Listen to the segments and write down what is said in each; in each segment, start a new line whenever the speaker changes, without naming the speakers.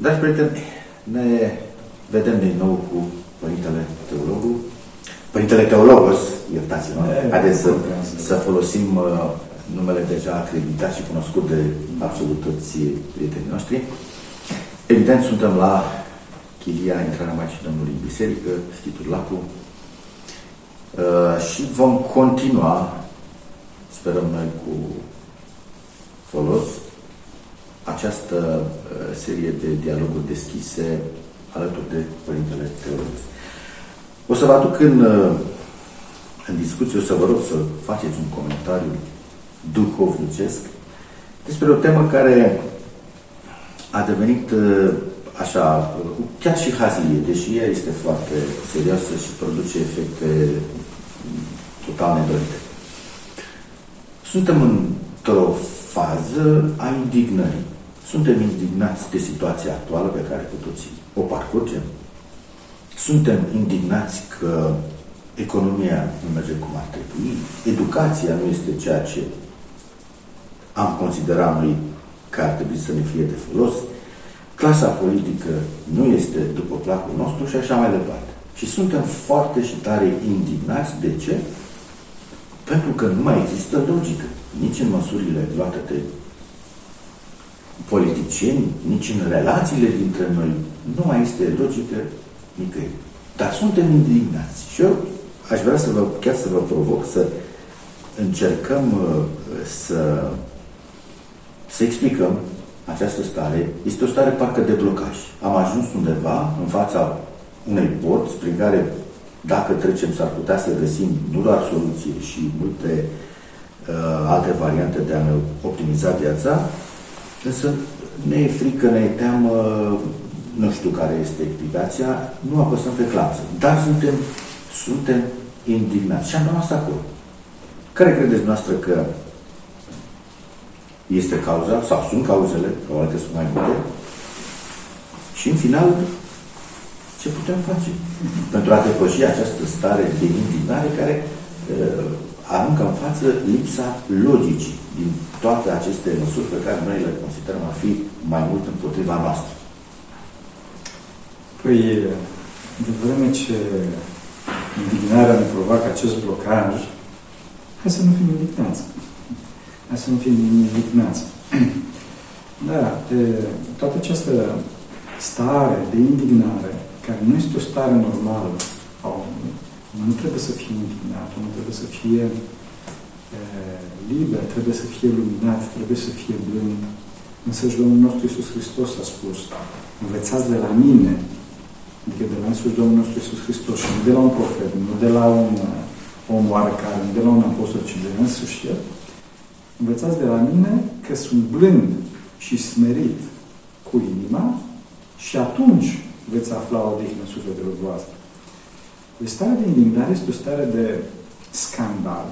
Dragi prieteni, ne vedem din nou cu Părintele Teologul. Părintele Teologos, iertați-mă, haideți să, să folosim uh, numele deja acreditat și cunoscut de absolut toți prietenii noștri. Evident, suntem la Chilia, intrarea Maicii Domnului în Biserică, Schitul Lacu, uh, și vom continua, sperăm noi, cu folos, această uh, serie de dialoguri deschise alături de Părintele Teologos. O să vă aduc în, uh, în discuție, o să vă rog să faceți un comentariu duhovnicesc despre o temă care a devenit uh, așa, chiar și hazlie, deși ea este foarte serioasă și produce efecte total nedorite. Suntem într-o fază a indignării. Suntem indignați de situația actuală pe care cu toții o parcurgem. Suntem indignați că economia nu merge cum ar trebui, educația nu este ceea ce am considerat noi că ar trebui să ne fie de folos, clasa politică nu este după placul nostru și așa mai departe. Și suntem foarte și tare indignați. De ce? Pentru că nu mai există logică. Nici în măsurile luate de politicieni, nici în relațiile dintre noi. Nu mai este logică nicăieri. Dar suntem indignați. Și eu aș vrea să vă, chiar să vă provoc să încercăm uh, să, să explicăm această stare. Este o stare parcă de blocaj. Am ajuns undeva în fața unei porți prin care dacă trecem s-ar putea să găsim nu doar soluții și multe uh, alte variante de a ne optimiza viața, însă ne e frică, ne e teamă, nu știu care este explicația, nu apăsăm pe clanță. Dar suntem, suntem indignați. Și am rămas acolo. Care credeți noastră că este cauza, sau sunt cauzele, probabil că sunt mai multe, și în final, ce putem face pentru a depăși această stare de indignare care uh, aruncă în față lipsa logicii din toate aceste măsuri pe care noi le considerăm a fi mai mult împotriva noastră.
Păi, de vreme ce indignarea ne provoacă acest blocaj, hai să nu fim indignați. Hai să nu fim indignați. Da, de, toată această stare de indignare, care nu este o stare normală a omului, nu trebuie să fie indignat, nu trebuie să fie e, liber, trebuie să fie luminat, trebuie să fie blând. Însă și Domnul nostru Iisus Hristos a spus, învățați de la mine, adică de la însuși Domnul nostru Iisus Hristos și nu de la un profet, nu de la un om oarecare, nu de la un apostol, ci de însuși El, învățați de la mine că sunt blând și smerit cu inima și atunci veți afla o odihnă în sufletelor voastre. Deci starea de indignare este o stare de scandal.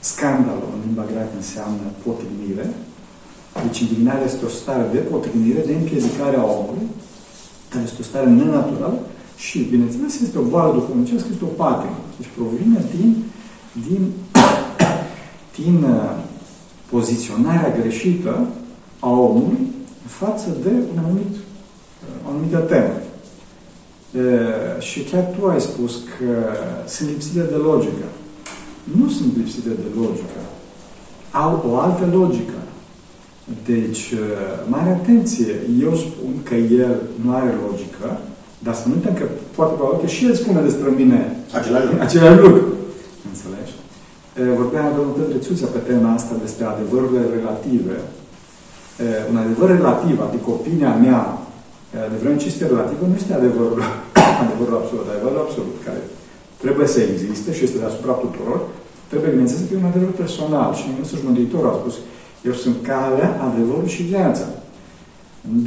Scandalul în limba greacă înseamnă potrignire. Deci indignarea este o stare de potrignire, de împiedicare a omului, care este o stare nenaturală și, bineînțeles, este o boală duhovnicească, este o patimă. Deci provine din, din, din uh, poziționarea greșită a omului față de un anumit, uh, o anumită temă. Și chiar tu ai spus că sunt lipsite de logică. Nu sunt lipsite de logică. Au o altă logică. Deci, mare atenție. Eu spun că el nu are logică, dar să nu uităm că poate probabil că și el spune despre mine
același lucru.
Același lucru. Înțelegi? Vorbeam domnul Petre Țuțea pe tema asta despre adevărurile relative. Un adevăr relativ, adică opinia mea de vreme ce este relativă, nu este adevărul, adevărul absolut. Adevărul absolut, care trebuie să existe și este deasupra tuturor, trebuie, bineînțeles, să fie un adevăr personal. Și însuși Mântuitorul a spus, eu sunt calea, adevărul și viața.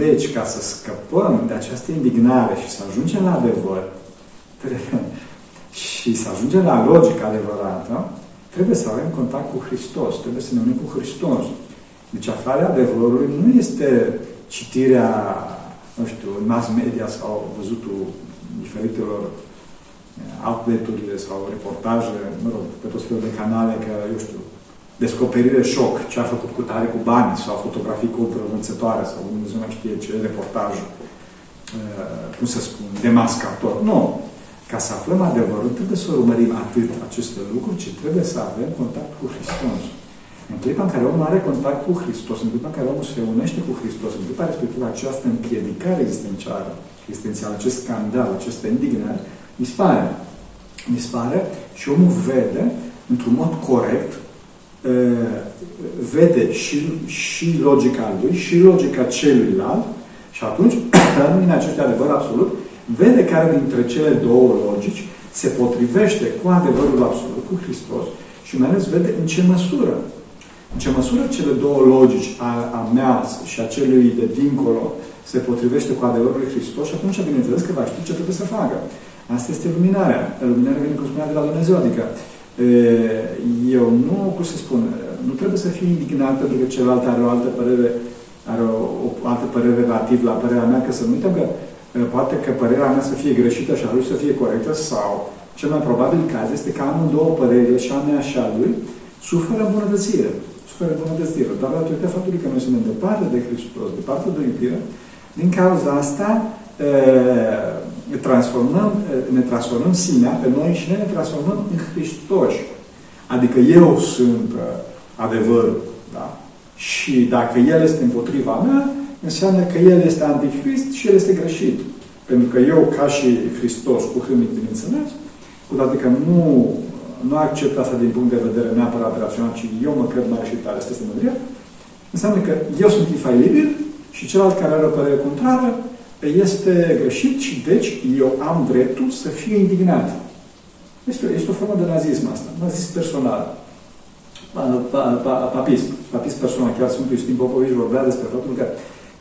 Deci, ca să scăpăm de această indignare și să ajungem la adevăr, trebuie, și să ajungem la logică adevărată, trebuie să avem contact cu Hristos, trebuie să ne unim cu Hristos. Deci aflarea adevărului nu este citirea nu știu, în mass media sau văzutul diferitelor eh, outlet-urile sau reportaje, mă rog, pe tot felul de canale, că, eu știu, descoperire șoc, ce a făcut cu tare cu bani sau fotografii cu o sau nu mai știe ce reportaj cum să spun, demascator. Nu. Ca să aflăm adevărul, trebuie să urmărim atât aceste lucruri, ci trebuie să avem contact cu Hristos. În clipa în care omul are contact cu Hristos, în clipa în care omul se unește cu Hristos, în clipa respectivă această împiedicare existențială, existențială acest scandal, aceste indignare, dispare. Dispare și omul vede, într-un mod corect, vede și, și logica lui, și logica celuilalt, și atunci, în acest adevăr absolut, vede care dintre cele două logici se potrivește cu adevărul absolut, cu Hristos, și mai ales vede în ce măsură în ce măsură cele două logici, a, a mea și a celui de dincolo, se potrivește cu adevărul lui Hristos și atunci, bineînțeles, că va ști ce trebuie să facă. Asta este luminarea. Luminarea vine, cum spunea, de la Dumnezeu. Adică, eu nu, cum să spun, nu trebuie să fiu indignat pentru că celălalt are o altă părere, are o, o altă părere relativ la părerea mea, că să nu uităm că poate că părerea mea să fie greșită și a lui să fie corectă sau cel mai probabil caz este că amândouă părerile și a mea și a lui suferă îmbunătățire fără bunătățire. Dar datorită faptului că noi suntem departe de Hristos, departe de iubire, din cauza asta ne transformăm, ne transformăm sinea pe noi și ne, ne transformăm în Hristos. Adică eu sunt adevărul. Da? Și dacă El este împotriva mea, înseamnă că El este antichrist și El este greșit. Pentru că eu, ca și Hristos, cu hârnic bineînțeles, cu toate că nu nu accept asta din punct de vedere neapărat rațional, ci eu mă cred mare și tare, asta este mândria, înseamnă că eu sunt infailibil și celălalt care are o părere contrară este greșit și deci eu am dreptul să fiu indignat. Este, este o formă de nazism asta, nazism personal. Papism, papism personal. Chiar Sfântul Iustin Popovici vorbea despre faptul că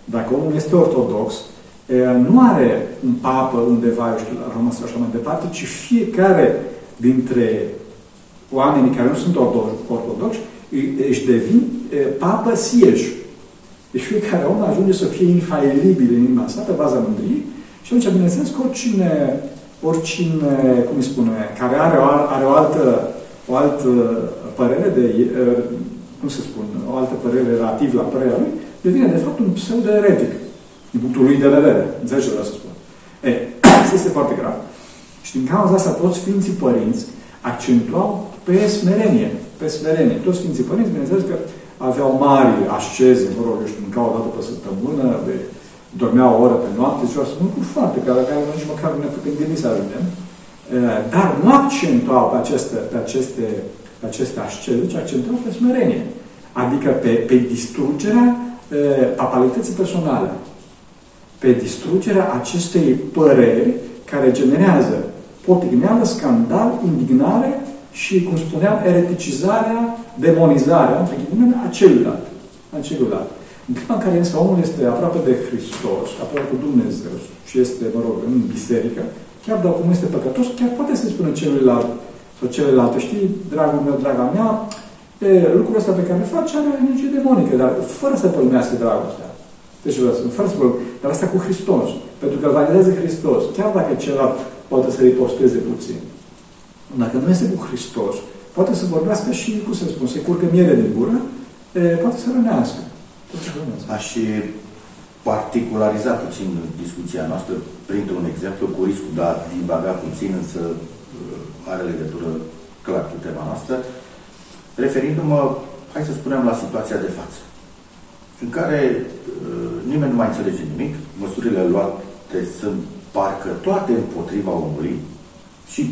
dacă omul este ortodox, nu are un papă undeva, eu știu, la Roma sau așa mai departe, ci fiecare dintre oamenii care nu sunt ortodoxi își devin papă sieși. Deci fiecare om ajunge să fie infailibil în inima sa pe baza mândriei și atunci, bineînțeles, că oricine, oricine, cum îi spune, care are o, are o altă, o altă părere de, cum se spune, o altă părere relativ la părerea lui, devine, de fapt, un pseudo-eretic, din punctul lui de vedere. Înțelegi ce vreau să spun? E, asta este foarte grav. Și din cauza asta, toți Sfinții Părinți accentuau pe smerenie. Pe smerenie. Toți Sfinții Părinți, bineînțeles că aveau mari asceze, mă rog, eu știu, mâncau o dată pe săptămână, de, dormeau o oră pe noapte, și să mă cu foarte, care, care nici măcar nu ne putem gândi să ajungem. Dar nu accentuau pe aceste, pe aceste, pe aceste asceze, ci accentuau pe smerenie. Adică pe, pe distrugerea papalității personale. Pe distrugerea acestei păreri care generează potigneală, scandal, indignare și, cum spuneam, ereticizarea, demonizarea, între ghilimele, a celuilalt. A celuilalt. În clipa în care însă omul este aproape de Hristos, aproape cu Dumnezeu și este, mă rog, în biserică, chiar dacă omul este păcătos, chiar poate să spună celuilalt sau celelalte, știi, dragul meu, draga mea, e, lucrul ăsta pe care îl face are energie demonică, dar fără să pălmească dragostea. Deci vreau să spun, fără să pălmească, dar asta cu Hristos. Pentru că îl validează Hristos. Chiar dacă celălalt poate să riposteze puțin. Dacă nu este cu Hristos, poate să vorbească și, cum să spun, să curcă miere din gură, e, poate să rănească.
Aș particulariza puțin discuția noastră printr-un exemplu cu riscul de a divaga puțin, însă uh, are legătură clar cu tema noastră, referindu-mă, hai să spunem, la situația de față, în care uh, nimeni nu mai înțelege nimic, măsurile luate sunt parcă toate împotriva omului și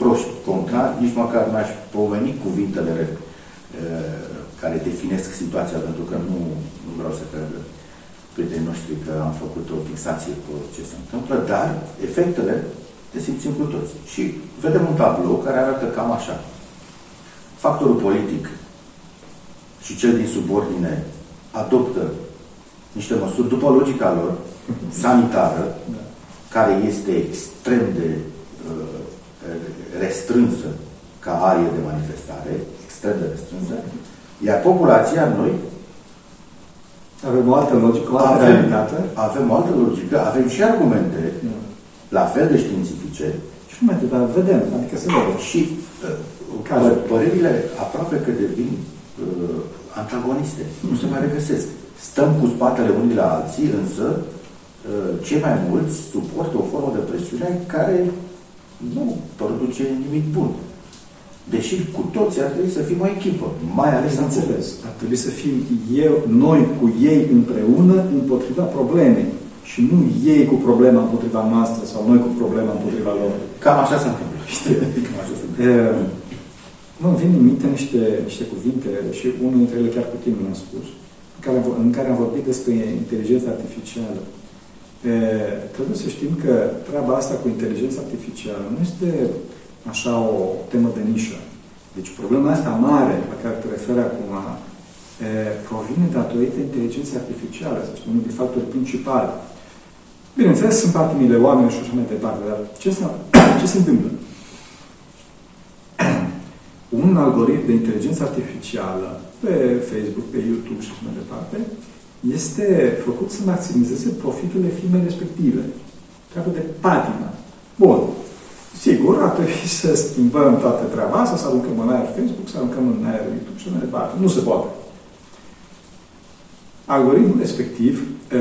proști contra, nici măcar n-aș pomeni cuvintele uh, care definesc situația, pentru că nu, nu vreau să cred prietenii noștri că am făcut o fixație cu ce se întâmplă, dar efectele le simțim cu toți. Și vedem un tablou care arată cam așa. Factorul politic și cel din subordine adoptă niște măsuri după logica lor, sanitară, da care este extrem de uh, restrânsă ca arie de manifestare, extrem de restrânsă, iar populația, noi,
avem o altă logică, o altă avem, realitate.
Avem o altă logică, avem și argumente, da. la fel de științifice.
Și nu mai dar vedem, adică se vede.
Și uh, care? părerile aproape că devin uh, antagoniste. Mm -hmm. Nu se mai regăsesc. Stăm cu spatele unii la alții, însă cei mai mulți suportă o formă de presiune care nu produce nimic bun. Deși cu toți ar trebui să fim o echipă, mai ales
în înțeles. Ar trebui să fim eu, noi cu ei împreună împotriva problemei și nu ei cu problema împotriva noastră sau noi cu problema împotriva lor.
Cam așa se întâmplă. Cam așa se întâmplă.
Mă vin în minte niște, niște cuvinte și unul dintre ele chiar cu tine mi-a spus, în care, în care am vorbit despre inteligența artificială. E, trebuie să știm că treaba asta cu inteligența artificială nu este așa o temă de nișă. Deci problema asta mare la care te referi acum e, provine datorită inteligenței artificiale, să spun, unul din factori principali. Bineînțeles, sunt patimile oameni și așa mai departe, dar ce se, ce se întâmplă? Un algoritm de inteligență artificială pe Facebook, pe YouTube și așa mai departe, este făcut să maximizeze profitul firmei respective. Treabă de patimă. Bun. Sigur, ar trebui să schimbăm toată treaba asta, să aruncăm în aer Facebook, să aruncăm în aer YouTube și mai departe. Nu se poate. Algoritmul respectiv uh,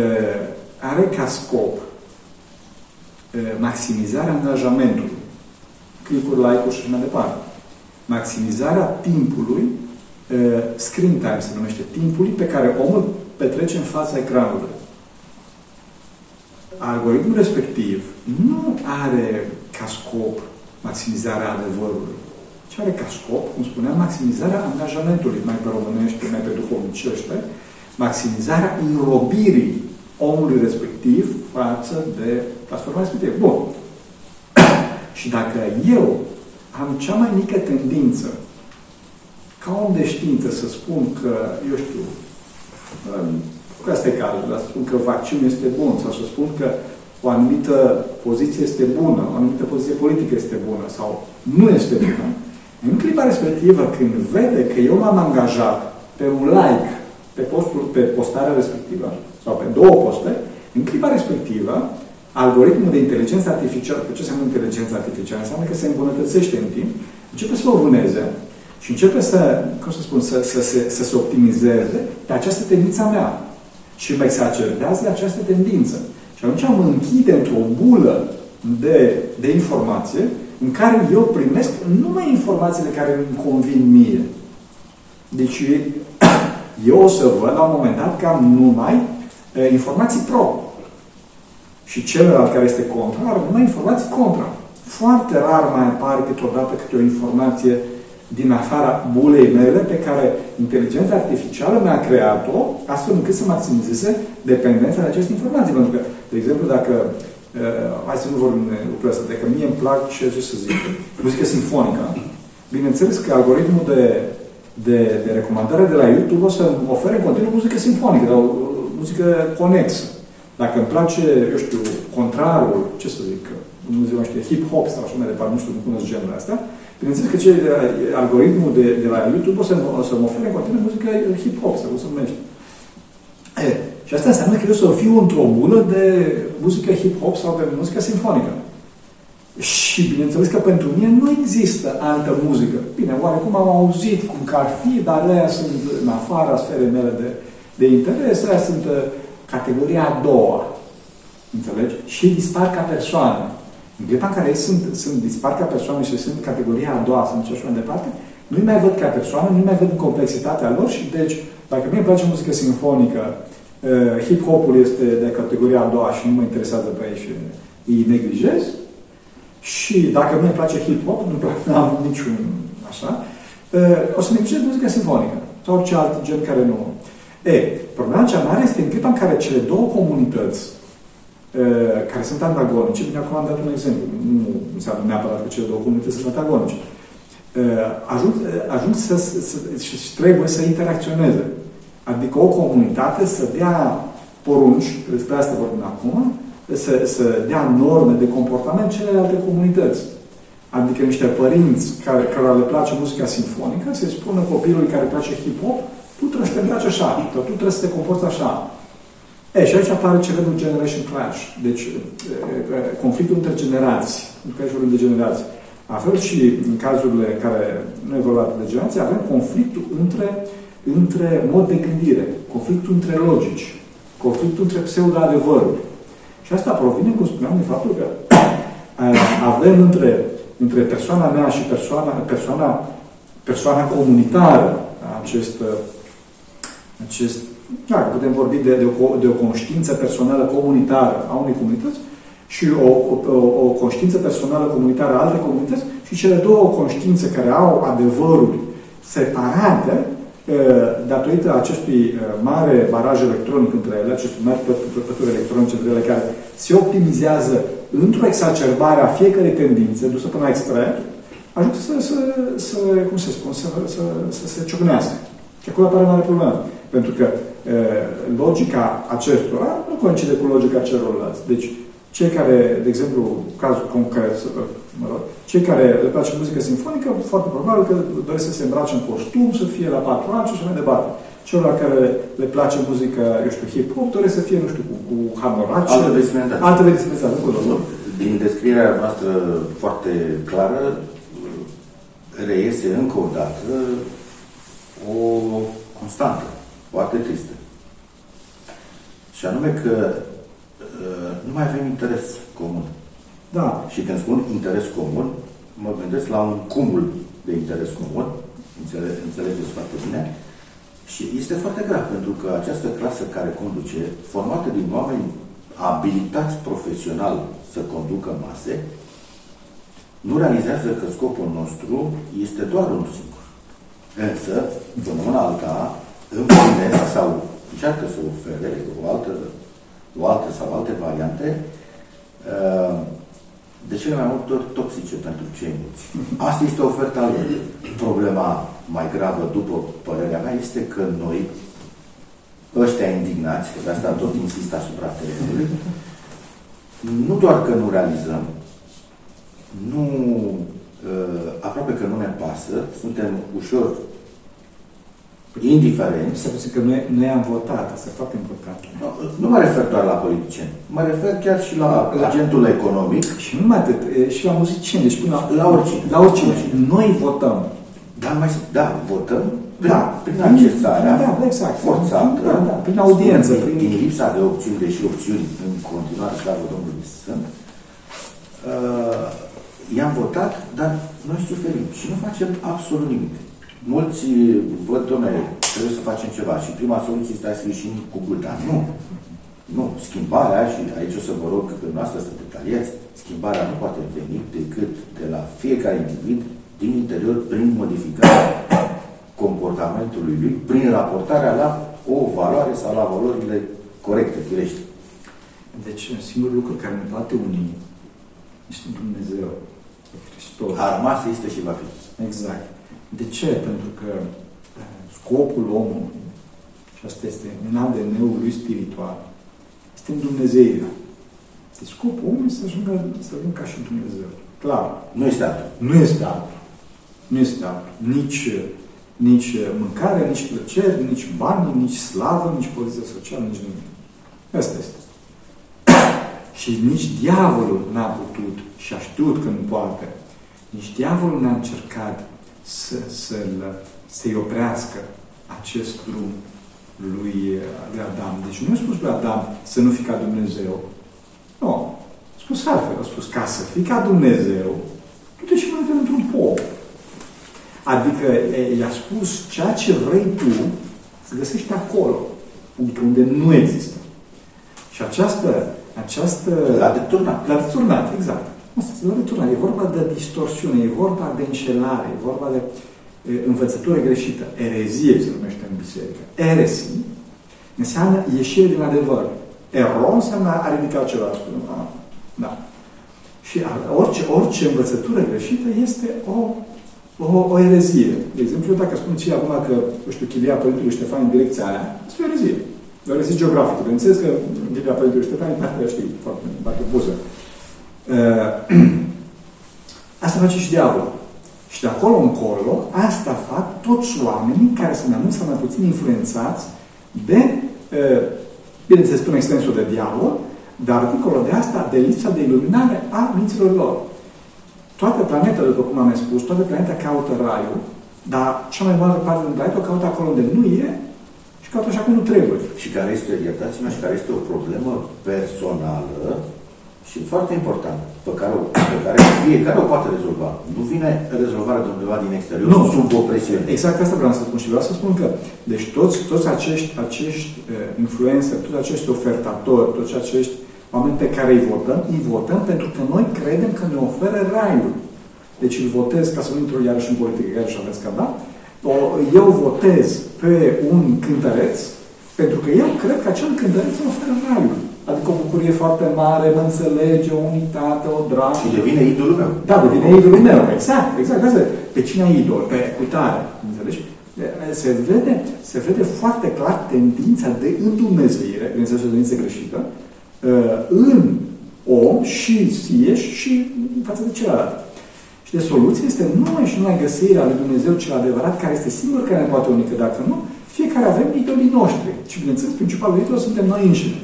are ca scop uh, maximizarea angajamentului. Clicuri, like-uri și mai departe. Maximizarea timpului, uh, screen time se numește, timpului pe care omul petrece în fața ecranului. Algoritmul respectiv nu are ca scop maximizarea adevărului, ci are ca scop, cum spuneam, maximizarea angajamentului, mai pe românește, mai pe duhovnicește, maximizarea înrobirii omului respectiv față de platforma respectivă. Bun. Și dacă eu am cea mai mică tendință, ca om de știință, să spun că, eu știu, cu asta e cazul, să spun că vaccinul este bun, sau să spun că o anumită poziție este bună, o anumită poziție politică este bună sau nu este bună, în clipa respectivă, când vede că eu m-am angajat pe un like pe, postul, pe postarea respectivă sau pe două poste, în clipa respectivă, algoritmul de inteligență artificială, pe ce înseamnă inteligența artificială? Înseamnă că se îmbunătățește în timp, începe să o vâneze și începe să, cum să spun, să, să, să, să se optimizeze pe această tendință a mea. Și mă exacerbează această tendință. Și atunci mă închide într-o bulă de, de informație în care eu primesc numai informațiile care îmi convin mie. Deci eu o să văd la un moment dat că am numai e, informații pro. Și celălalt care este contrar, numai informații contra. Foarte rar mai apare câteodată câte o informație din afara bulei mele pe care inteligența artificială mi-a creat-o astfel încât să maximizeze dependența de aceste informații. Pentru că, de exemplu, dacă uh, hai să nu vorbim de lucrul ăsta, dacă mie îmi plac, ce, ce să zic, muzică sinfonică, bineînțeles că algoritmul de, de, de recomandare de la YouTube o să ofere în continuu muzică sinfonică, dar o muzică conexă. Dacă îmi place, eu știu, contrarul, ce să zic, Dumnezeu știe, hip-hop sau așa mai departe, nu știu, nu cunosc genul ăsta, Bineînțeles că cei de, algoritmul de, de la YouTube o să, o să mă ofere în continuu muzică hip-hop, sau cum se numește. E, și asta înseamnă că eu să fiu într-o bună de muzică hip-hop sau de muzică sinfonică. Și bineînțeles că pentru mine nu există altă muzică. Bine, oarecum am auzit cum că ar fi, dar alea sunt în afara sferei mele de, de interes, alea sunt uh, categoria a doua. Înțelegi? Și dispar ca persoană. În clipa în care ei sunt, sunt dispar ca persoane și sunt categoria a doua, sunt și mai departe, nu-i mai văd ca persoană, nu-i mai văd complexitatea lor și deci, dacă mie îmi place muzică sinfonică, uh, hip-hopul este de categoria a doua și nu mă interesează pe ei și îi neglijez, și dacă mie îmi place hip-hop, nu am niciun așa, uh, o să neglijez muzica sinfonică sau orice alt gen care nu... E, problema cea mare este în clipa în care cele două comunități care sunt antagonice. Bine, acum am dat un exemplu. Nu înseamnă neapărat că cele două comunități sunt antagonice. Ajung, ajung să, să, și trebuie să interacționeze. Adică o comunitate să dea porunci, despre asta vorbim acum, să, să dea norme de comportament celelalte comunități. Adică niște părinți care, care le place muzica sinfonică să-i spună copilului care îi place hip-hop, tu trebuie să te îmbraci așa, tu trebuie să te comporți așa. E, și aici apare ce de generation clash. Deci, conflictul între generații, în cazul de generații. La fel și în cazurile care nu e vorba de generații, avem conflictul între, între mod de gândire, conflictul între logici, conflictul între pseudo-adevăruri. Și asta provine, cum spuneam, de faptul că avem între, între persoana mea și persoana, persoana, persoana comunitară acest, acest da, putem vorbi de, de, o, de o conștiință personală comunitară a unei comunități și o, o, o conștiință personală comunitară a altei comunități și cele două conștiințe care au adevăruri separate datorită acestui mare baraj electronic între ele, acestui mare pături electronice între ele, care se optimizează într-o exacerbare a fiecărei tendințe dusă până la extrem, ajung să, să, să cum se spun, să, să, să se ciocnească. Și acolo apare mare problemă. Pentru că e, logica acestora nu coincide cu logica celorlalți. Deci, cei care, de exemplu, cazul concret, mă rog, cei care le place muzică sinfonică, foarte probabil că doresc să se îmbrace în costum, să fie la patru ani și așa mai departe. Celor care le place muzică, eu știu, hip-hop, doresc să fie, nu știu, cu, cu hamoraci.
Alte vestimentații.
Alte vestimentații, nu
Din descrierea noastră foarte clară, reiese încă o dată o constantă, foarte tristă. Și anume că uh, nu mai avem interes comun.
Da.
Și când spun interes comun, mă gândesc la un cumul de interes comun, înțele, înțelegeți foarte bine, și este foarte grav, pentru că această clasă care conduce, formată din oameni abilitați profesional să conducă mase, nu realizează că scopul nostru este doar unul singur. Însă, de mâna alta, împlinesc sau încearcă să ofere o altă, o altă sau alte variante uh, de cele mai multe ori toxice pentru cei mulți. Asta este oferta lor. Problema mai gravă, după părerea mea, este că noi, ăștia indignați, că de asta tot insist asupra terenului, nu doar că nu realizăm, nu, uh, aproape că nu ne pasă, suntem ușor indiferent.
Să spun că noi, noi am votat, asta e foarte important.
Nu, nu mă refer doar la politicieni. Mă refer chiar și la, la agentul economic.
Și nu numai atât, și la muzicieni, deci până
la, la oricine.
La oricine. Noi votăm.
Da, mai da, votăm prin, da, prin accesarea
da, exact.
forțată,
da, da, prin audiență.
Prin, prin lipsa de opțiuni, deși opțiuni în continuare, slavă Domnului, sunt. Uh, i-am votat, dar noi suferim și nu facem absolut nimic. Mulți văd, domnule, trebuie să facem ceva și prima soluție este să ieșim cu gulta. Nu. Nu. Schimbarea, și aici o să vă rog că noastră să detaliați, schimbarea nu poate veni decât de la fiecare individ din interior prin modificarea comportamentului lui, prin raportarea la o valoare sau la valorile corecte, firește.
Deci, singurul lucru care ne poate uni este Dumnezeu, Hristos.
Armasă este și va fi.
Exact. De ce? Pentru că uh, scopul omului, și asta este în ADN-ul lui spiritual, este în Dumnezeirea. Deci scopul omului să ajungă, să ajungă ca și Dumnezeu. Clar.
Nu este altul.
Nu este altul. Nu este altul. Nici, nici mâncare, nici plăceri, nici bani, nici slavă, nici poziție socială, nici nimic. Asta este. și nici diavolul n-a putut și a știut că nu poate. Nici diavolul n-a încercat să, să-l, să-i oprească acest drum lui, lui Adam. Deci nu a spus lui Adam să nu fii ca Dumnezeu. Nu. A spus altfel. A spus ca să fii ca Dumnezeu, du-te și mănâncă într-un pom. Adică i-a spus ceea ce vrei tu să găsești acolo. Adică unde nu există. Și această... această
l-a deturnat.
L-a deturnat, exact. Asta se deturnat. E vorba de distorsiune, e vorba de înșelare, e vorba de e, învățătură greșită. Erezie se numește în biserică. Eresi înseamnă ieșire din adevăr. Eron înseamnă a ridica ceva, spune. Da. Și orice, orice învățătură greșită este o, o, o erezie. De exemplu, eu dacă spun ție acum că, nu știu, chilia Părintelui Ștefan în direcția aia, este o erezie. E o erezie geografică. Bineînțeles că chilia Părintelui Ștefan e partea, știi, foarte, foarte buză. Uh, asta face și diavolul. Și de acolo încolo, asta fac toți oamenii care sunt mai mult sau mai puțin influențați de, uh, bineînțeles, prin extensul de diavol, dar dincolo de asta, de lipsa de iluminare a minților lor. Toate planetele, după cum am spus, toate planetele caută raiul, dar cea mai mare parte din planetă o caută acolo unde nu e și și caută așa cum nu trebuie.
Și care este, iertați-mă, și care este o problemă personală și foarte important, pe care, pe care fiecare o poate rezolva. Nu vine rezolvarea de undeva din exterior, nu sub o presiune.
Exact asta vreau să spun și vreau să spun că deci toți, toți acești, acești uh, influencer, toți acești ofertatori, toți acești oameni pe care îi votăm, îi votăm pentru că noi credem că ne oferă raiul. Deci îl votez, ca să nu intru iarăși în politică, iarăși aveți ca da, eu votez pe un cântăreț pentru că eu cred că acel cântăreț îmi oferă raiul. Adică o bucurie foarte mare, mă înțelege, o unitate, o dragă.
Și devine idolul meu.
Da, devine idolul meu. Exact, exact. Asta, pe cine ai idol? Pe uitare. Înțelegi? Se vede, se vede foarte clar tendința de îndumnezeire, bineînțeles o tendință greșită, uh, în om și sie și față de celălalt. Și de soluție este numai și numai găsirea lui Dumnezeu cel adevărat, care este singur care ne poate unică. Dacă nu, fiecare avem idolii noștri. Și bineînțeles, principalul idol suntem noi înșine.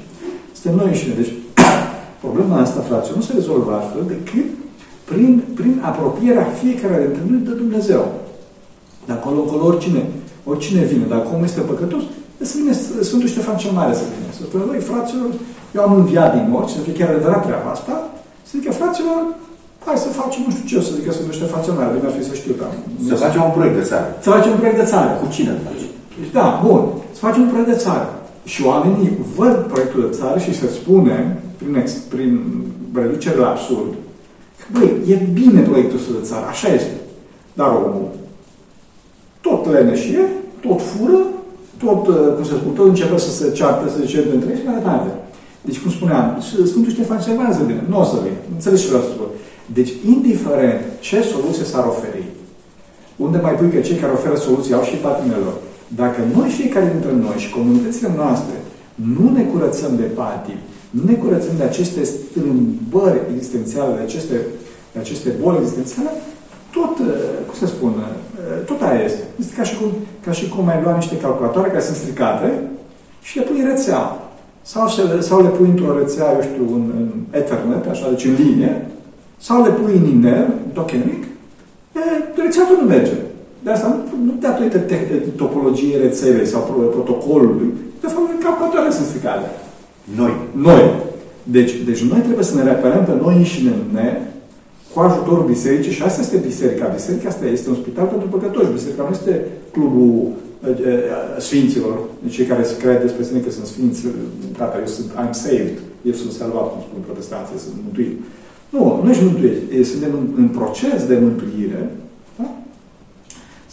Suntem noi înșine. Deci, problema asta, frate, nu se rezolvă altfel decât prin, prin apropierea fiecare dintre noi de Dumnezeu. Dacă acolo, acolo oricine, oricine vine, dacă omul este păcătos, să vină Sfântul Ștefan cel Mare să vină. Să spună, băi, fraților, eu am înviat din morți, să fie chiar adevărat treaba asta, să zică, fraților, hai să facem nu știu ce, să zică Sfântul Ștefan cel Mare, bine ar fi să știu, dar...
Să facem un proiect de țară.
Să facem un proiect de țară.
Cu cine îl facem?
Deci, da, bun. Să facem un proiect de țară. Și oamenii văd proiectul de țară și se spune, prin, ex, prin reducere la absurd, că, băi, e bine proiectul ăsta de țară, așa este. Dar omul tot leneșie, tot fură, tot, uh, cum să spun, tot începe să se ceartă, să se certe între ei și mai departe. Deci, cum spuneam, Sfântul Ștefan se urmează bine. Nu o să vină. Înțeles ce vreau să spun. Deci, indiferent ce soluție s-ar oferi, unde mai pui că cei care oferă soluții au și patinelor, dacă noi, fiecare dintre noi și comunitățile noastre, nu ne curățăm de patii, nu ne curățăm de aceste strâmbări existențiale, de aceste, de aceste boli existențiale, tot, uh, cum să spun, uh, tot aia este. Este ca și cum, ca și cum ai lua niște calculatoare care sunt stricate și le pui în rețea. Sau, le, sau le pui într-o rețea, eu știu, în, în Ethernet, așa, deci în linie, sau le pui în iner, token mic, rețeaua nu merge. De asta nu, nu datorită topologiei rețelei sau protocolului, de fapt, calculatoare sunt stricate.
Noi.
Noi. Deci, deci noi trebuie să ne reparăm pe noi înșine ne, cu ajutorul bisericii și asta este biserica. Biserica asta este un spital pentru păcătoși. Biserica nu este clubul sfinților, cei care se cred despre sine că sunt sfinți, tata, eu sunt, I'm saved, eu sunt salvat, cum spun protestanții, sunt mântuit. Nu, nu ești mântuit. Suntem în, în proces de mântuire, da?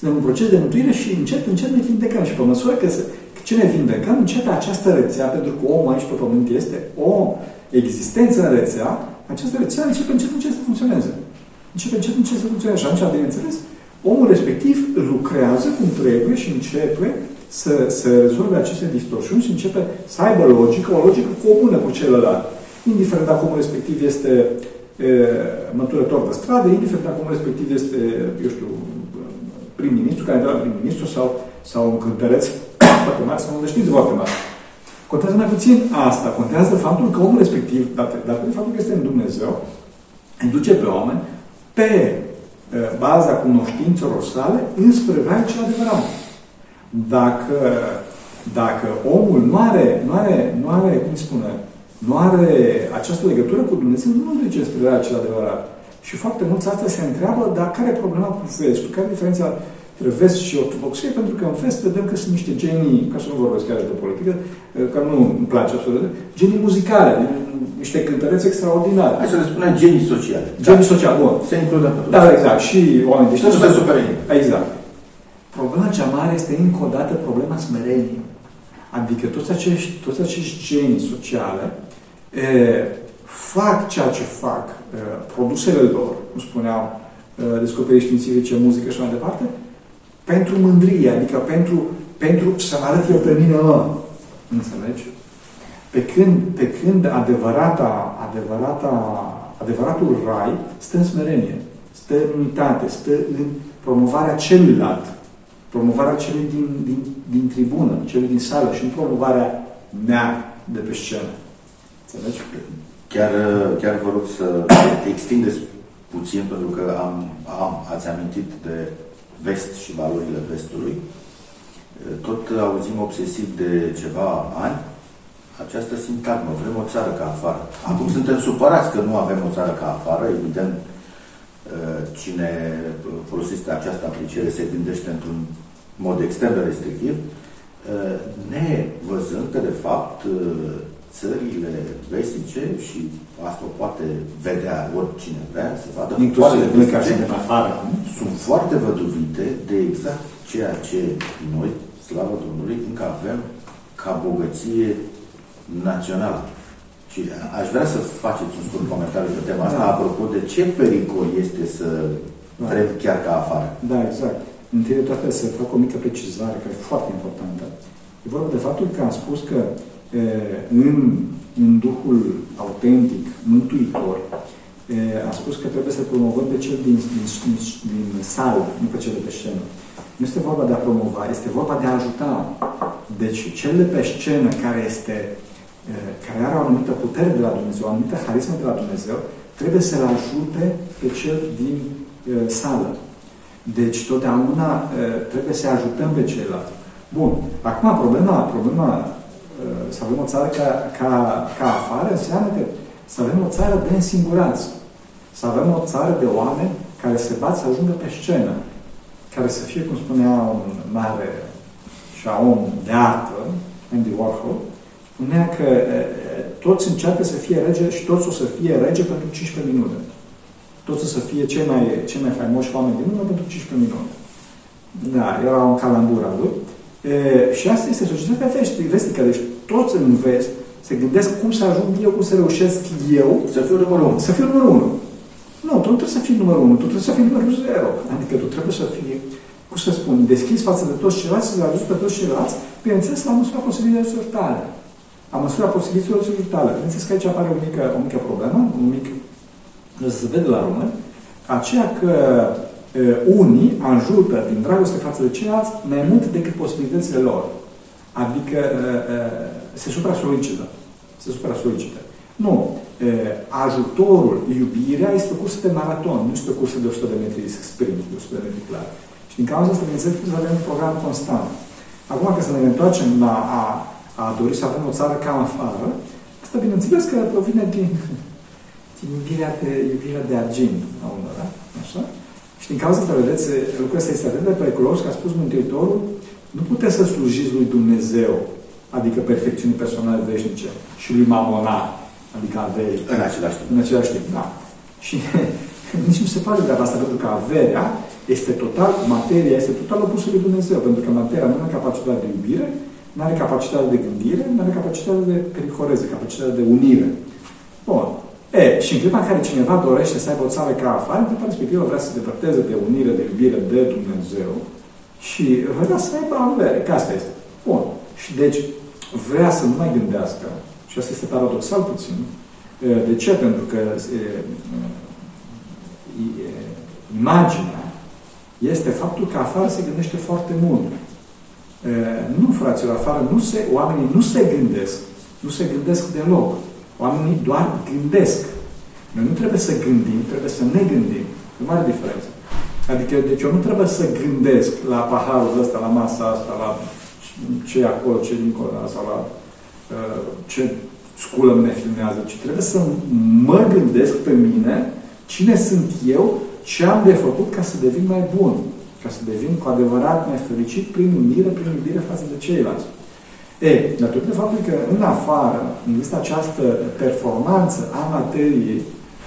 Suntem în proces de mântuire și încet, încet ne vindecăm. Și pe măsură că, se, că ce ne vindecăm, începe această rețea, pentru că omul aici pe pământ este o existență în rețea, această rețea începe încet, încet să funcționeze. Începe încet, încet să funcționeze. Și atunci, bineînțeles, omul respectiv lucrează cum trebuie și începe să, să rezolve aceste distorsiuni și începe să aibă logică, o logică comună cu celălalt. Indiferent dacă omul respectiv este e, măturător de stradă, indiferent dacă omul respectiv este, eu știu, prim-ministru, care de la prim-ministru sau, sau un cântăreț foarte mare sau un știți foarte mare. Contează mai puțin asta. Contează faptul că omul respectiv, datorită faptul că este în Dumnezeu, induce pe oameni pe baza cunoștințelor sale înspre rai cel adevărat. Dacă, dacă omul nu are, nu are, nu are, cum spune, nu are această legătură cu Dumnezeu, nu duce spre rai cel adevărat. Și foarte mulți asta se întreabă, dar care e problema cu vestul? Care e diferența între vest și ortodoxie? Pentru că în vest vedem că sunt niște genii, ca să nu vorbesc chiar de politică, că nu îmi place absolut, genii muzicale, niște cântăreți extraordinare.
Hai să le spunem genii sociale.
Genii da. sociale, bun.
Se include
Da, exact. Și oameni de
știință. Nu se
Exact. Problema cea mare este încă o dată problema smereniei. Adică toți acești, toți acești genii sociale e, fac ceea ce fac e, produsele lor, cum spuneau descoperiri științifice, muzică și mai departe, pentru mândrie, adică pentru, pentru să-mi arăt eu pe mine, mă. Înțelegi? Pe când, pe când adevărata, adevărata, adevăratul rai stă în smerenie, stă în unitate, stă în promovarea celuilalt, promovarea celui din, din, din tribună, celui din sală și nu promovarea mea de pe scenă. Înțelegi?
Chiar, chiar vă rog să extindeți puțin, pentru că am, am, ați amintit de vest și valorile vestului. tot auzim obsesiv de ceva ani această sintagmă, vrem o țară ca afară. Acum suntem supărați că nu avem o țară ca afară, evident, cine folosește această apreciere se gândește într-un mod extrem de restrictiv, ne văzând că, de fapt, țările vestice și asta o poate vedea oricine vrea, să vadă
Inclusiv care sunt de afară.
Sunt foarte văduvite de exact ceea ce noi, slavă Domnului, încă avem ca bogăție națională. Și aș vrea să faceți un scurt comentariu pe tema asta, da. apropo de ce pericol este să da. vrem chiar ca afară.
Da, exact. Întâi de toate să fac o mică precizare, care e foarte importantă. E vorba de faptul că am spus că în, în Duhul autentic, mântuitor, a spus că trebuie să promovăm pe cel din, din, din, din sală, nu pe cel de pe scenă. Nu este vorba de a promova, este vorba de a ajuta. Deci cel de pe scenă care este care are o anumită putere de la Dumnezeu, o anumită harismă de la Dumnezeu, trebuie să-l ajute pe cel din uh, sală. Deci, totdeauna uh, trebuie să ajutăm pe ceilalți. Bun. Acum, problema, problema uh, să avem o țară ca, ca, ca afară înseamnă că să avem o țară de însingurați. Să avem o țară de oameni care se bat să ajungă pe scenă. Care să fie, cum spunea un mare și om de artă, Andy Warhol, spunea că toți încearcă să fie rege și toți o să fie rege pentru 15 minute. Toți o să fie cei mai, cei mai faimoși oameni din lume pentru 15 minute. Da, era un calambur al lui. E, și asta este societatea vestică. Deci toți în vest se gândesc cum să ajung eu, cum să reușesc eu
să fiu numărul unu.
Să fiu numărul unu. Nu, tu nu trebuie să fii numărul unu, tu trebuie să fii numărul zero. Adică tu trebuie să fii, cum să spun, deschis față de toți ceilalți, să le ajuți pe toți ceilalți, bineînțeles, la măsura posibilităților tale a măsura posibilităților tale. Vedeți că aici apare o mică, o mică problemă, un mic, se vede la român, aceea că uh, unii ajută din dragoste față de ceilalți mai mult decât posibilitățile lor. Adică uh, uh, se supra-solicită. Se supra-solicită. Nu. Uh, ajutorul, iubirea este o cursă de maraton, nu este o cursă de 100 de metri sprint, de 100 de metri clar. Și din cauza asta, bineînțeles, trebuie să avem un program constant. Acum, că să ne întoarcem la a a dori să avem o țară ca afară, asta bineînțeles că provine din, din iubirea, de, iubirea de argint a unora, așa? Și din cauza asta, vedeți, lucrul ăsta este atât de periculos că a spus Mântuitorul, nu puteți să slujiți lui Dumnezeu, adică perfecțiunii personale veșnice, și lui Mamona, adică avei.
În același timp.
În același timp, da. Și nici nu se poate de asta, pentru că averea este total, materia este total opusă lui Dumnezeu, pentru că materia nu are capacitatea de iubire, nu are capacitate de gândire, nu are capacitate de pericoreze, capacitate de unire. Bun. E, și în clipa în care cineva dorește să aibă o țară ca afară, în clipa respectivă vrea să se depărteze de unire, de iubire de Dumnezeu și vrea să aibă avere. Că asta este. Bun. Și deci vrea să nu mai gândească, și asta este paradoxal puțin, de ce? Pentru că imaginea este faptul că afară se gândește foarte mult. Nu, fraților, afară nu se, oamenii nu se gândesc. Nu se gândesc deloc. Oamenii doar gândesc. Noi nu trebuie să gândim, trebuie să ne gândim. E mare diferență. Adică, deci eu nu trebuie să gândesc la paharul ăsta, la masa asta, la ce e acolo, ce e dincolo, sau la uh, ce sculă ne filmează, ci trebuie să mă gândesc pe mine cine sunt eu, ce am de făcut ca să devin mai bun ca să devin cu adevărat mai fericit prin unire, prin iubire față de ceilalți. E, datorită faptului că în afară există această performanță a materiei,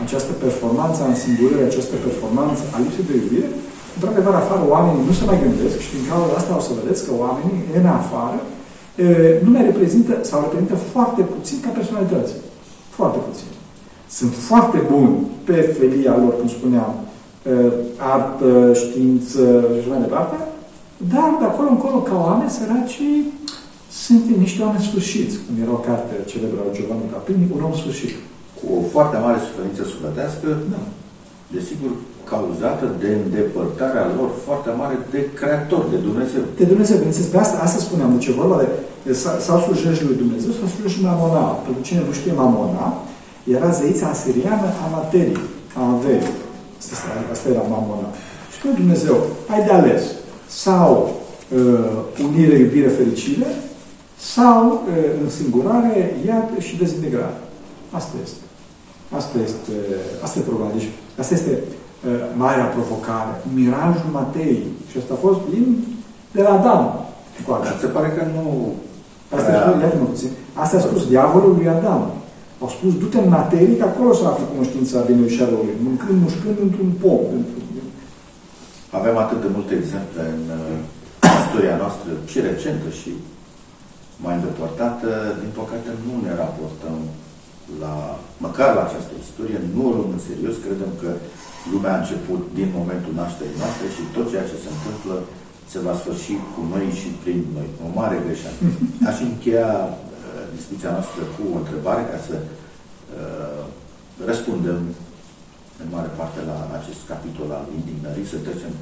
această performanță a însingurării, această performanță a lipsei de iubire, într-adevăr, afară oamenii nu se mai gândesc și din cauza asta o să vedeți că oamenii în afară e, nu mai reprezintă sau reprezintă foarte puțin ca personalități. Foarte puțin. Sunt foarte buni pe felia lor, cum spuneam, Uh, artă, știință și așa mai departe, dar de acolo încolo, ca oameni săraci, sunt niște oameni sfârșiți, cum era o carte celebră a Giovanni Caprini, un om sfârșit.
Cu o foarte mare suferință sufletească,
da.
Desigur, cauzată de îndepărtarea lor foarte mare de Creator, de Dumnezeu.
De Dumnezeu, bineînțeles, pe asta, asta spuneam, deci e vorba de, sau slujești lui Dumnezeu, sau slujești Mamona. Pentru cine nu știe Mamona, era zeița asiriană a materii, a averii. Asta, asta era mamona. Și spune Dumnezeu, ai de ales. Sau uh, unire, iubire, fericire, sau uh, însingurare, iad și dezintegrare. Asta este. Asta este, asta e problema. Deci, asta este uh, marea provocare. Mirajul Matei. Și asta a fost din, de la Adam.
Dar se pare că nu...
Asta, prea... spus, puțin. asta a spus diavolul lui Adam. Au spus, du-te în materie, că acolo să afli cunoștința binelui și a răului. Mâncând, mușcând într-un pom.
Avem atât de multe exemple în uh, istoria noastră și recentă și mai îndepărtată. Din păcate nu ne raportăm la, măcar la această istorie, nu o luăm în serios, credem că lumea a început din momentul nașterii noastre și tot ceea ce se întâmplă se va sfârși cu noi și prin noi. O mare greșeală. Aș încheia uh, discuția noastră cu o întrebare ca să uh, răspundem în mare parte la acest capitol al indignării, să trecem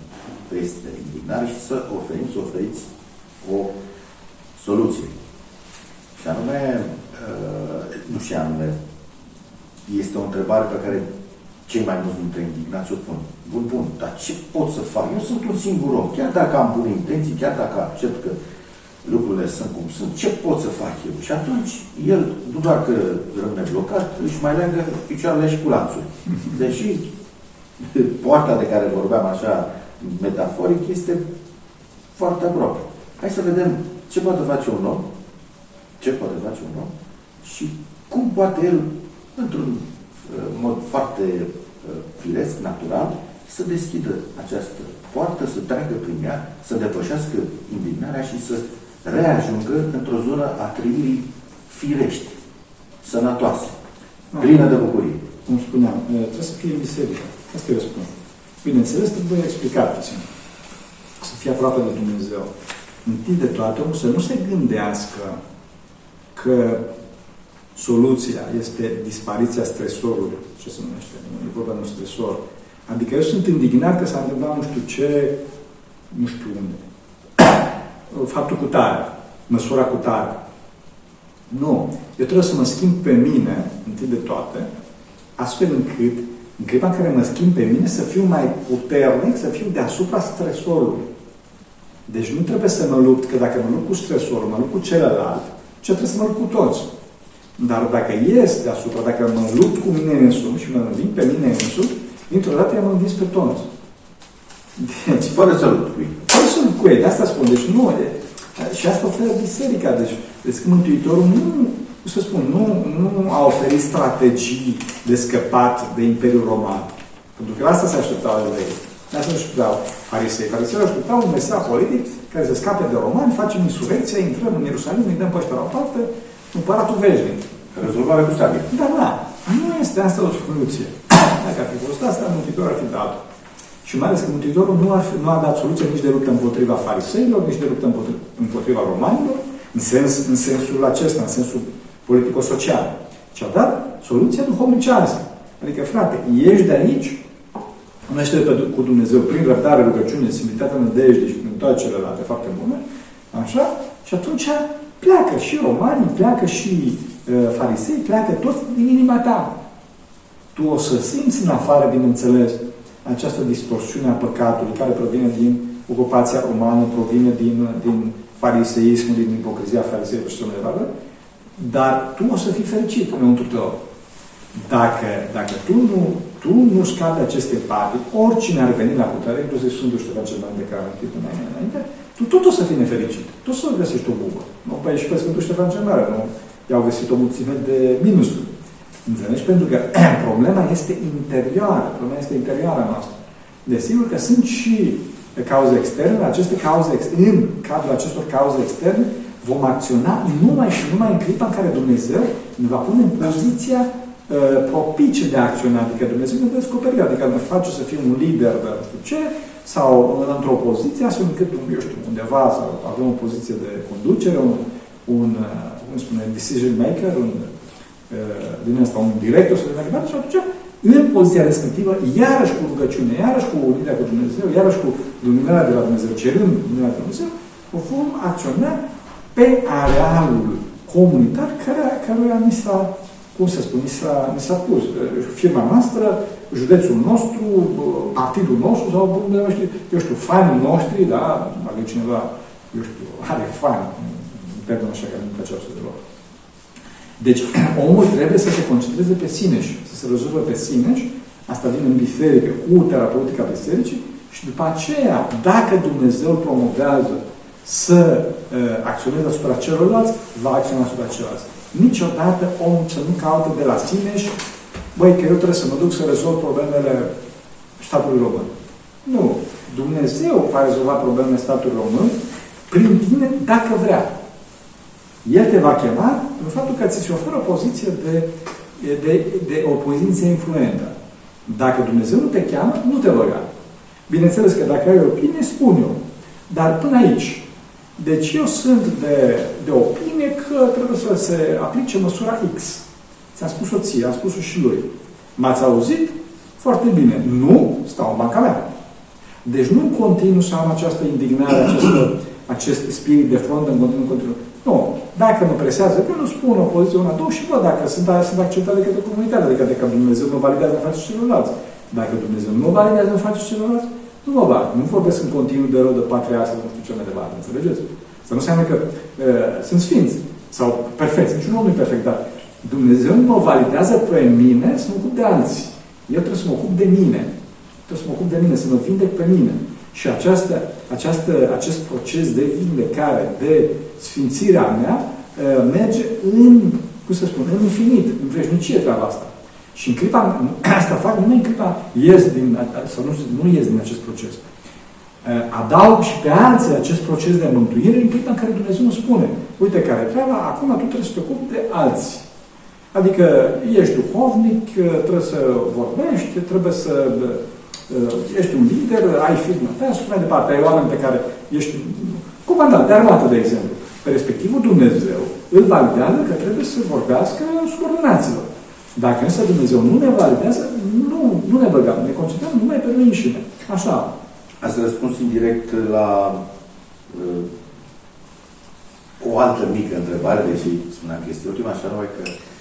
peste indignare și să oferim, să oferiți o soluție. Și anume, uh, nu și anume, este o întrebare pe care cei mai mulți dintre indignați o pun. Bun, bun, dar ce pot să fac? Eu sunt un singur om, chiar dacă am bune intenții, chiar dacă accept că lucrurile sunt cum sunt, ce pot să fac eu? Și atunci, el, nu doar că rămâne blocat, își mai leagă picioarele și cu lanțuri. Deși poarta de care vorbeam așa metaforic este foarte aproape. Hai să vedem ce poate face un om, ce poate face un om și cum poate el, într-un uh, mod foarte uh, firesc, natural, să deschidă această poartă, să treacă prin ea, să depășească indignarea și să reajungă într-o zonă a trăirii firești, sănătoase, plină de bucurie.
Cum spuneam, uh, trebuie să fie în biserică. Asta eu spun. Bineînțeles, trebuie explicat puțin. Să fie aproape de Dumnezeu. Întâi de toate, omul să nu se gândească că soluția este dispariția stresorului, ce se numește, nu e vorba de un stresor. Adică eu sunt indignat că s-a întâmplat nu știu ce, nu știu unde. Faptul cu tare, măsura cu tare. Nu. Eu trebuie să mă schimb pe mine, întâi de toate, astfel încât în clipa în care mă schimb pe mine, să fiu mai puternic, să fiu deasupra stresorului. Deci nu trebuie să mă lupt, că dacă mă lupt cu stresorul, mă lupt cu celălalt, ce trebuie să mă lupt cu toți. Dar dacă ies deasupra, dacă mă lupt cu mine însumi și mă înving pe mine însumi, dintr-o dată am învins pe toți.
Deci, fără să lupt cu ei.
Fără să lupt cu ei, de asta spun. Deci nu, e, și asta oferă biserica. Deci, deci Mântuitorul nu cum să spun, nu, nu a oferit strategii de scăpat de Imperiul Roman. Pentru că la asta se așteptau ei. De asta se așteptau farisei. Farisei așteptau un mesaj politic care să scape de romani, facem insurecția, intrăm în Ierusalim, îi dăm pe ăștia la o parte, împăratul veșnic.
Rezolvare cu sabie.
Da, da. Nu este asta o soluție. Dacă ar fi fost asta, Mântuitorul ar fi dat. Și mai ales că Mântuitorul nu, ar fi, nu a dat soluție nici de luptă împotriva fariseilor, nici de luptă împotriva, împotriva romanilor, în, sens, în sensul acesta, în sensul politico-social, ci a dat soluția duhovnicească. Adică, frate, ieși de aici, unește pe, cu Dumnezeu prin răbdare, rugăciune, simplitate, nădejde și prin toate celelalte fapte bune, așa, și atunci pleacă și romanii, pleacă și uh, farisei, pleacă toți din inima ta. Tu o să simți în afară, bineînțeles, această distorsiune a păcatului care provine din ocupația romană, provine din, din fariseismul, din ipocrizia fariseilor și mai departe, dar tu o să fii fericit înăuntru tău. Dacă, dacă tu nu, tu nu scapi aceste pate, oricine ar veni la putere, inclusiv Sfântul Ștefan cel Mare de care am mai înainte, tu tot o să fii nefericit. Tu o să găsești o bubă. Nu? Păi și pe Sfântul Ștefan cel Mare, nu? I-au găsit o mulțime de minusuri. Înțelegi? Pentru că problema este interioară. Problema este interioara noastră. Desigur că sunt și cauze externe, aceste cauze, în cadrul acestor cauze externe, vom acționa numai și numai în clipa în care Dumnezeu ne va pune în poziția uh, propice de a acționa, adică Dumnezeu ne descoperi, adică ne face să fim un lider de nu știu ce, sau într-o poziție, astfel încât, eu știu, undeva, sau avem o poziție de conducere, un, un uh, cum spune, decision maker, un, uh, din asta, un director, să mai departe, și atunci, în poziția respectivă, iarăși cu rugăciune, iarăși cu unirea cu Dumnezeu, iarăși cu luminarea de la Dumnezeu, cerând luminarea de la Dumnezeu, vom acționa pe arealul comunitar care, care mi s-a, cum să spun, mi s-a, mi s-a pus. Firma noastră, județul nostru, partidul nostru sau, eu știu, eu știu fanii noștri, da, dacă cineva eu știu, are fan, perdon așa că nu place absolut deloc. Deci, omul trebuie să se concentreze pe sine și să se rezolvă pe sine și asta vine în biserică cu terapeutica bisericii și după aceea, dacă Dumnezeu promovează să uh, acționeze asupra celorlalți, va acționa asupra celorlalți. Niciodată om să nu caute de la sine și băi, că eu trebuie să mă duc să rezolv problemele statului român. Nu. Dumnezeu va rezolva problemele statului român prin tine dacă vrea. El te va chema în faptul că ți se oferă o poziție de, de, de o poziție influentă. Dacă Dumnezeu nu te cheamă, nu te băga. Bineînțeles că dacă ai opinie, spun eu. Dar până aici. Deci eu sunt de, de opinie că trebuie să se aplice măsura X.Ți-am spus-o ție, am spus-o și lui. M-ați auzit? Foarte bine. Nu, stau în banca mea. Deci nu continuu să am această indignare, acest, acest spirit de front în continuu, continuu. Nu. Dacă mă presează, eu nu spun o poziție, una, două și văd dacă sunt, sunt acceptate de către comunitate, adică dacă Dumnezeu mă validează în fața celorlalți. Dacă Dumnezeu nu mă validează în fața celorlalți, nu mă bag. Nu vorbesc în continuu de rău de patria asta, nu știu ce mai departe. Înțelegeți? Să nu înseamnă că uh, sunt sfinți sau perfecți. Niciun om nu e perfect, dar Dumnezeu nu mă validează pe mine să mă ocup de alții. Eu trebuie să mă ocup de mine. Trebuie să mă ocup de mine, să mă vindec pe mine. Și această, această, acest proces de vindecare, de sfințirea mea, uh, merge în, cum să spun, în infinit, în veșnicie treaba asta. Și în clipa, asta fac numai în clipa ies din, sau nu, nu ies din acest proces. Uh, adaug și pe alții acest proces de mântuire în clipa în care Dumnezeu îmi spune, uite care treaba, acum tu trebuie să te ocupi de alții. Adică ești duhovnic, uh, trebuie să vorbești, trebuie să ești un lider, ai firmă ta și mai departe, ai oameni pe care ești comandant de armată, de exemplu. Pe respectivul Dumnezeu îl validează că trebuie să vorbească subordinaților. Dacă însă Dumnezeu nu ne validează, nu, nu ne băgăm, ne concentrăm numai pe noi înșine. Așa.
Ați răspuns indirect la uh, o altă mică întrebare, deși spuneam că este ultima, așa numai că uh,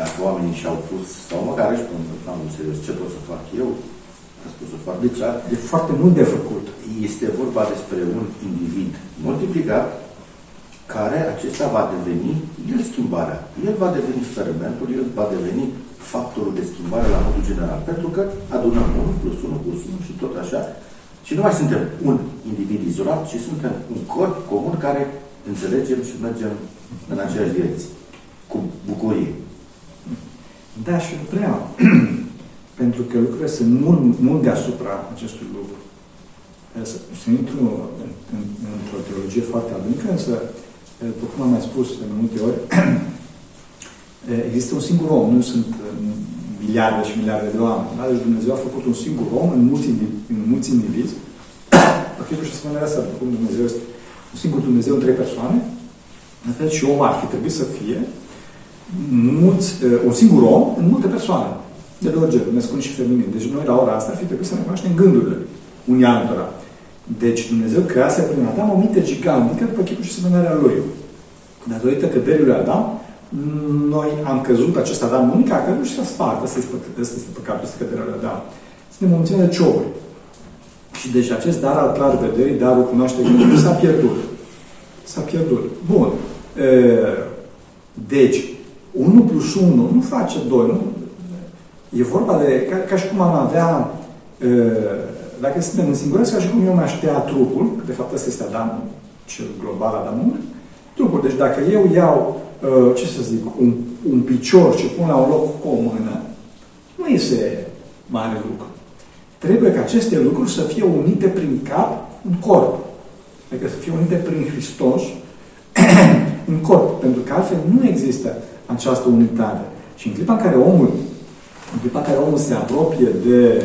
dacă oamenii și-au pus, sau măcar își pun am serios, ce pot să fac eu? A spus-o foarte
deci,
clar.
E foarte mult de făcut.
Este vorba despre un individ multiplicat care acesta va deveni, el schimbarea. El va deveni fermentul, el va deveni factorul de schimbare la modul general. Pentru că adunăm 1 plus 1 plus 1 și tot așa. Și nu mai suntem un individ izolat, ci suntem un corp comun care înțelegem și mergem în aceeași direcție. Cu bucurie.
Da, și vreau. Pentru că lucrurile sunt mult, mult deasupra acestui lucru. Să, să intru în, în, într-o teologie foarte adâncă, însă, după cum am mai spus de multe ori, există un singur om, nu sunt miliarde și miliarde de oameni. Da? Deci Dumnezeu a făcut un singur om în mulți, în mulți indivizi. Arhivul și asemenea asta, după cum Dumnezeu este un singur Dumnezeu în trei persoane, în fel și omul ar fi trebuit să fie mulți, un singur om în multe persoane. De două genuri, masculin și feminin. Deci noi la ora asta ar fi trebuit să ne cunoaștem gândurile unii altora. Deci Dumnezeu crease prin Adam o minte gigantică după chipul și semănarea lui. Datorită căderii lui Adam, noi am căzut, acest Adam unic a căzut și s-a spart. Asta este, asta este păcatul, este căderea lui Adam. Suntem o mulțime de cioburi. Și deci acest dar al clar vederii, darul cunoașterii, s-a pierdut. S-a pierdut. Bun. Deci, 1 plus 1 nu face 2, nu? E vorba de, ca, ca și cum am avea, dacă suntem în singurătate, ca și cum eu mi-aș tăia trupul, că de fapt ăsta este Adamul, cel global Adamul, trupul. Deci dacă eu iau, ce să zic, un, un picior și pun la un loc cu o mână, nu este mare lucru. Trebuie ca aceste lucruri să fie unite prin cap în corp. Adică să fie unite prin Hristos în corp. Pentru că altfel nu există această unitate. Și în clipa în care omul, în clipa în care omul se apropie de,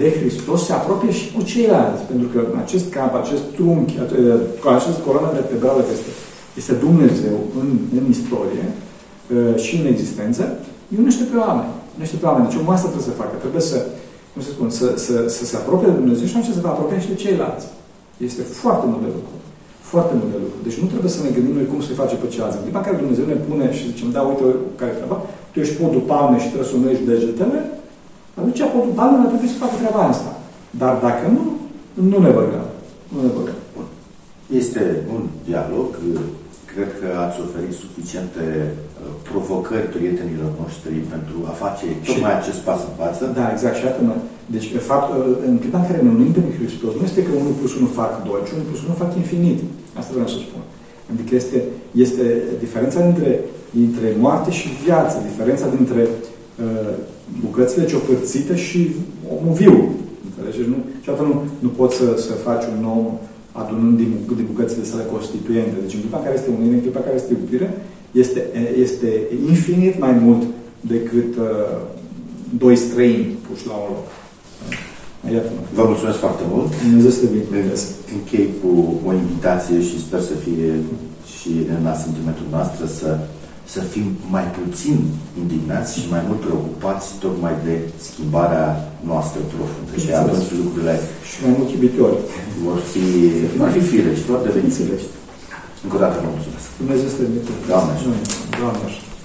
de Hristos, se apropie și cu ceilalți. Pentru că acest cap, acest trunchi, cu acest coloană vertebrală este, este Dumnezeu în, în istorie uh, și în existență, îi unește pe oameni. Unește pe oameni. Deci omul asta trebuie să facă. Trebuie să, cum să spun, să, să, să se apropie de Dumnezeu și atunci se va apropia și de ceilalți. Este foarte mult de lucru. Foarte multe lucruri. Deci nu trebuie să ne gândim noi cum să-i face pe ceilalți. În clipa care Dumnezeu ne pune și zicem, da, uite, care e treaba, tu ești podul palme și trebuie să unești degetele, atunci podul palme trebuie să facă treaba asta. Dar dacă nu, nu ne băgăm. Nu ne băgăm.
Bun. Este un dialog. Cred că ați oferit suficiente uh, provocări prietenilor noștri pentru a face tocmai acest pas în față.
Da, exact. Și atât. Deci, de fapt, uh, în clipa în care ne unim pe Hristos, nu este că 1 plus 1 fac 2, ci 1 plus 1 fac infinit. Asta vreau să spun. Adică este, este diferența dintre, dintre moarte și viață, diferența dintre uh, bucățile ciopărțite și omul viu. Înțelegeți? Nu, și nu, nu poți să, să faci un om adunând din, din bucățile sale constituente. Deci în clipa care este unire, în clipa care este iubire, este, este infinit mai mult decât uh, doi străini puși la un loc.
Iată. Vă mulțumesc foarte mult.
Dumnezeu să te binecuvânteze.
Închei cu o invitație și sper să fie și în asentimentul noastră să să fim mai puțin indignați și mai mult preocupați tocmai de schimbarea noastră profundă. Și atunci lucrurile
și mai mult iubitori
vor fi, vor fi firești, vor deveni firești. Încă o dată vă mulțumesc.
Dumnezeu să te binecuvânteze.
Doamne ajută.
Doamne ajută.